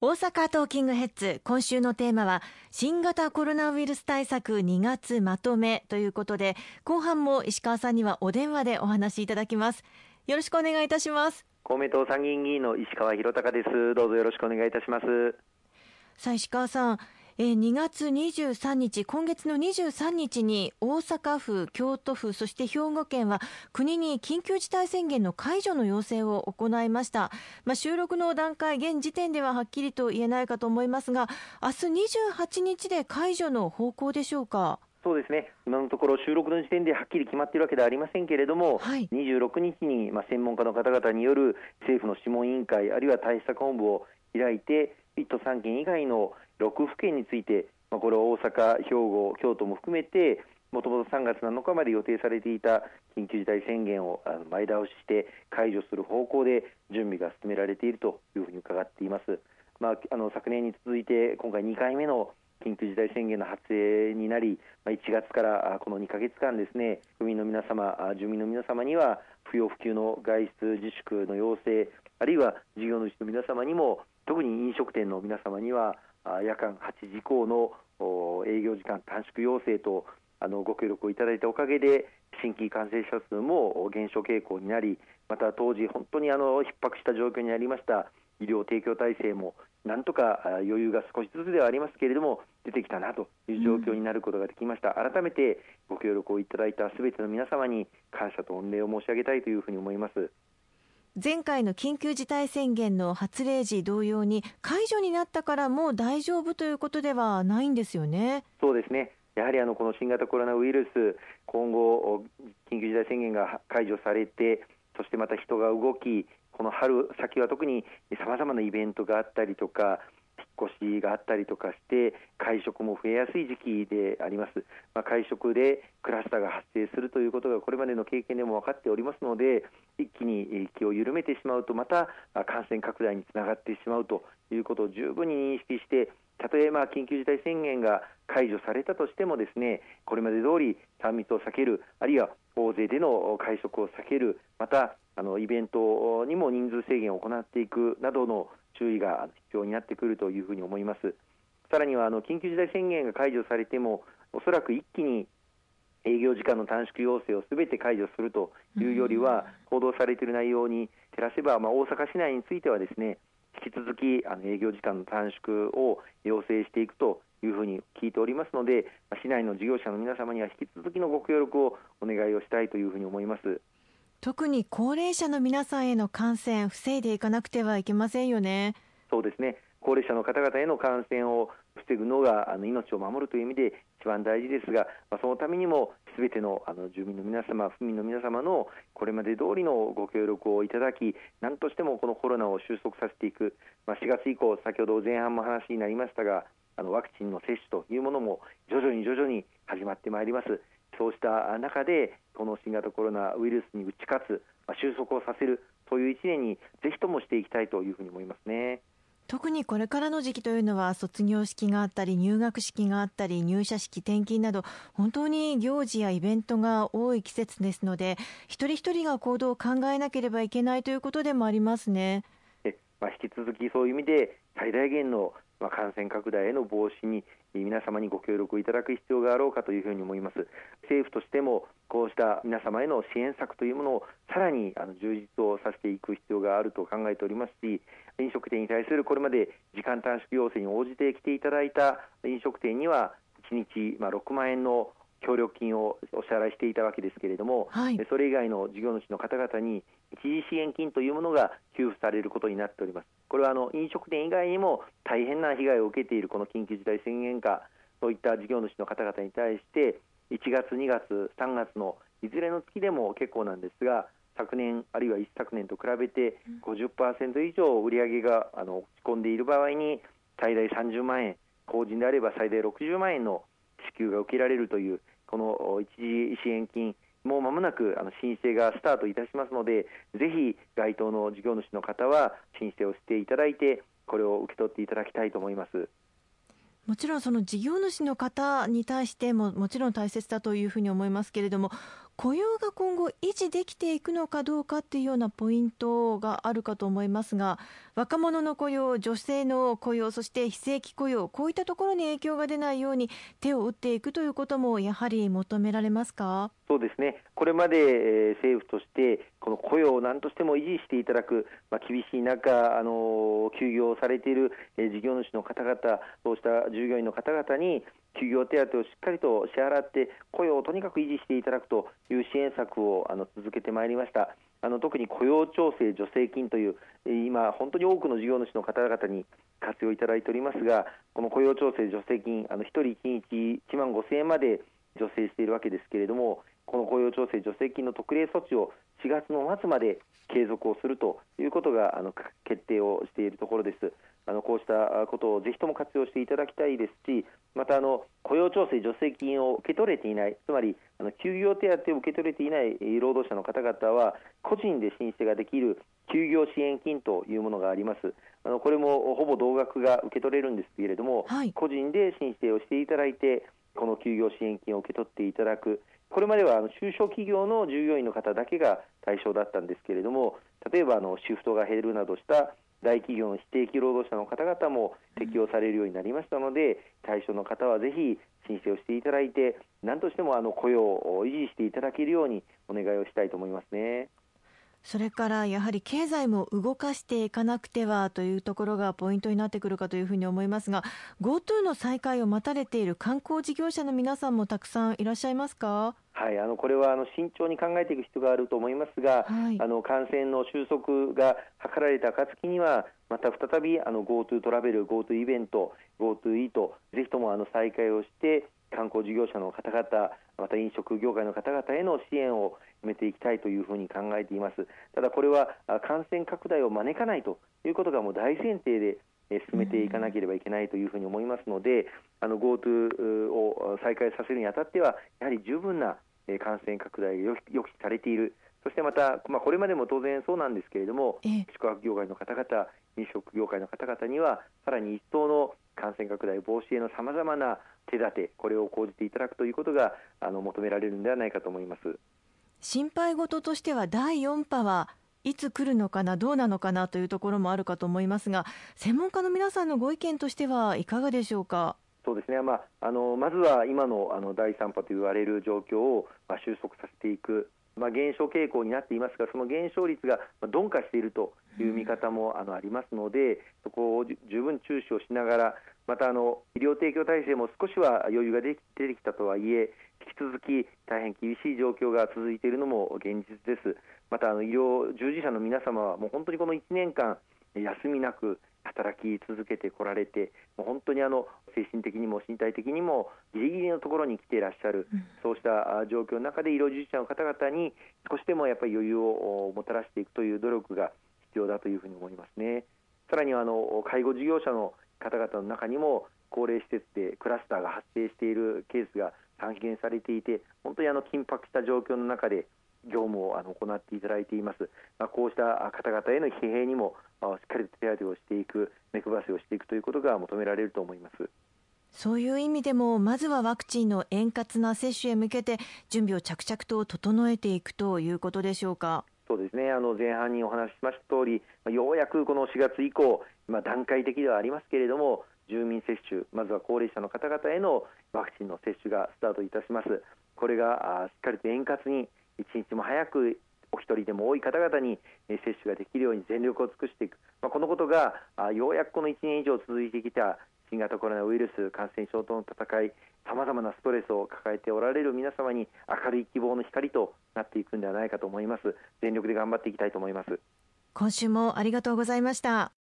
大阪トーキングヘッズ今週のテーマは新型コロナウイルス対策2月まとめということで後半も石川さんにはお電話でお話しいただきます。よろしくお願いいたします。公明党参議院議員の石川博隆です。どうぞよろしくお願いいたします。さあ石川さんえー、2月23日、今月の23日に大阪府、京都府、そして兵庫県は国に緊急事態宣言の解除の要請を行いました。まあ、収録の段階、現時点でははっきりと言えないかと思いますが、明日28日で解除の方向でしょうか？そうですね今のところ収録の時点ではっきり決まっているわけではありませんけれども、はい、26日に、まあ、専門家の方々による政府の諮問委員会、あるいは対策本部を開いて、1都3県以外の6府県について、まあ、これは大阪、兵庫、京都も含めて、もともと3月7日まで予定されていた緊急事態宣言を前倒しして解除する方向で準備が進められているというふうに伺っています。まあ、あの昨年に続いて今回2回目の緊急事態宣言の発令になり、まあ、1月からこの2か月間ですね、区民の皆様、住民の皆様には不要不急の外出自粛の要請、あるいは事業主の皆様にも特に飲食店の皆様には夜間8時以降の営業時間短縮要請とあのご協力をいただいたおかげで新規感染者数も減少傾向になりまた当時本当にあの逼迫した状況にありました医療提供体制もなんとか余裕が少しずつではありますけれども出てきたなという状況になることができました、うん、改めてご協力をいただいたすべての皆様に感謝と御礼を申し上げたいというふうに思います。前回の緊急事態宣言の発令時同様に解除になったからもう大丈夫ということではないんですよね。そうですねやはりあのこの新型コロナウイルス、今後、緊急事態宣言が解除されて、そしてまた人が動き、この春先は特にさまざまなイベントがあったりとか、越しがあったりとかして会食も増えやすい時期であります、まあ、会食でクラスターが発生するということがこれまでの経験でも分かっておりますので一気に気を緩めてしまうとまた感染拡大につながってしまうということを十分に認識してたとえまあ緊急事態宣言が解除されたとしてもですねこれまで通り3密を避けるあるいは大勢での会食を避けるまたあのイベントにも人数制限を行っていくなどの注意が必要になってくるというふうに思います。さらにはあの緊急事態宣言が解除されてもおそらく一気に営業時間の短縮要請をすべて解除するというよりは、報道されている内容に照らせば、まあ、大阪市内についてはですね引き続きあの営業時間の短縮を要請していくというふうに聞いておりますので、市内の事業者の皆様には引き続きのご協力をお願いをしたいというふうに思います。特に高齢者の皆さんへの感染防いでいかなくてはいけませんよね。そうですね高齢者の方々への感染を防ぐのがあの命を守るという意味で一番大事ですが、まあ、そのためにもすべてのあの住民の皆様、府民の皆様のこれまで通りのご協力をいただき、何としてもこのコロナを収束させていく、まあ、4月以降、先ほど前半も話になりましたが、あのワクチンの接種というものも徐々に徐々に始まってまいります。そうした中で、この新型コロナウイルスに打ち勝つ、まあ、収束をさせる、そういう1年にぜひともしていきたいというふうに思いますね。特にこれからの時期というのは卒業式があったり入学式があったり入社式転勤など本当に行事やイベントが多い季節ですので一人一人が行動を考えなければいけないということでもありますね。えまあ、引き続きそういう意味で最大限のまあ、感染拡大への防止に皆様にご協力いただく必要があろうかというふうに思います政府としてもこうした皆様への支援策というものをさらにあの充実をさせていく必要があると考えておりますし飲食店に対するこれまで時間短縮要請に応じてきていただいた飲食店には1日、まあ、6万円の協力金をお支払いしていたわけですけれども、はい、それ以外の事業主の方々に一時支援金というものが給付されることになっております。これはあの飲食店以外にも大変な被害を受けているこの緊急事態宣言下、そういった事業主の方々に対して1月、2月、3月のいずれの月でも結構なんですが、昨年あるいは一昨年と比べて50%以上売上があの落ち込んでいる場合に最大30万円、法人であれば最大60万円の支給が受けられるというこの一時支援金もう間もなくあの申請がスタートいたしますので、ぜひ該当の事業主の方は申請をしていただいて、これを受け取っていただきたいと思います。もちろんその事業主の方に対してももちろん大切だというふうに思いますけれども雇用が今後維持できていくのかどうかっていうようなポイントがあるかと思いますが若者の雇用女性の雇用そして非正規雇用こういったところに影響が出ないように手を打っていくということもやはり求められますか？そうですね。これまで、えー、政府としてこの雇用を何としても維持していただく、まあ、厳しい中、あの休業されている、えー、事業主の方々そうした従業員の方々に休業手当をしっかりと支払って雇用をとにかく維持していただくという支援策をあの続けてまいりました。あの特に雇用調整助成金という今、本当に多くの事業主の方々に活用いただいておりますがこの雇用調整助成金あの1人1日1万5000円まで助成しているわけですけれどもこの雇用調整助成金の特例措置を4月の末まで継続をするということがあの決定をしているところです。あのこうしたことをぜひとも活用していただきたいですし、またあの雇用調整助成金を受け取れていない、つまりあの休業手当を受け取れていない労働者の方々は個人で申請ができる休業支援金というものがあります。あのこれもほぼ同額が受け取れるんですけれども、はい、個人で申請をしていただいてこの休業支援金を受け取っていただく。これまではあの中小企業の従業員の方だけが対象だったんですけれども例えばあのシフトが減るなどした大企業の非定期労働者の方々も適用されるようになりましたので対象の方はぜひ申請をしていただいて何としてもあの雇用を維持していただけるようにお願いをしたいと思いますね。それからやはり経済も動かしていかなくてはというところがポイントになってくるかというふうに思いますが GoTo の再開を待たれている観光事業者の皆さんもたくさんいらっしゃいますか？はい、あのこれはあの慎重に考えていく必要があると思いますが、はい、あの感染の収束が図られた暁にはまた再びあの GoTo トラベル、GoTo イベント、GoTo イートぜひともあの再開をして観光事業者の方々また飲食業界の方々への支援を進めていきたいというふうに考えています。ただこれは感染拡大を招かないということがもう大前提で進めていかなければいけないというふうに思いますので、あの GoTo を再開させるにあたってはやはり十分な感染拡大が予期されている。そしてまた、まあ、これまでも当然そうなんですけれども、宿泊業界の方々、飲食業界の方々には、さらに一層の感染拡大防止へのさまざまな手立て、これを講じていただくということがあの求められるのではないかと思います。心配事としては第4波はいつ来るのかな、どうなのかなというところもあるかと思いますが、専門家の皆さんのご意見としてはいかがでしょうか？そうですね、まあ、あのまずは今のあの第3波と言われる状況を、まあ、収束させていく、まあ、減少傾向になっていますが、その減少率が鈍化しているという見方もあのありますので、そこを十分注視をしながら、またあの医療提供体制も少しは余裕が出てきたとはいえ、引き続き大変厳しい状況が続いているのも現実です。またあの医療従事者の皆様はもう本当にこの1年間休みなく働き続けてこられて、もう本当にあの精神的にも身体的にもギリギリのところに来ていらっしゃる、うん、そうした状況の中で医療従事者の方々に少しでもやっぱり余裕をもたらしていくという努力が必要だというふうに思いますね。さらにはあの介護事業者の方々の中にも高齢施設でクラスターが発生しているケースが散見されていて本当にあの緊迫した状況の中で業務をあの行っていただいています、まあ、こうした方々への疲弊にもしっかりと手当てをしていく目配せをしていくということが求められると思います。そういう意味でもまずはワクチンの円滑な接種へ向けて準備を着々と整えていくということでしょうか？そうですね。あの前半にお話ししました通りようやくこの4月以降、まあ、段階的ではありますけれども住民接種まずは高齢者の方々へのワクチンの接種がスタートいたします。これがしっかりと円滑に一日も早くお一人でも多い方々に接種ができるように全力を尽くしていく、まあ、このことがようやくこの1年以上続いてきた新型コロナウイルス感染症との戦いさまざまなストレスを抱えておられる皆様に明るい希望の光となっていくんではないかと思います。全力で頑張っていきたいと思います。今週もありがとうございました。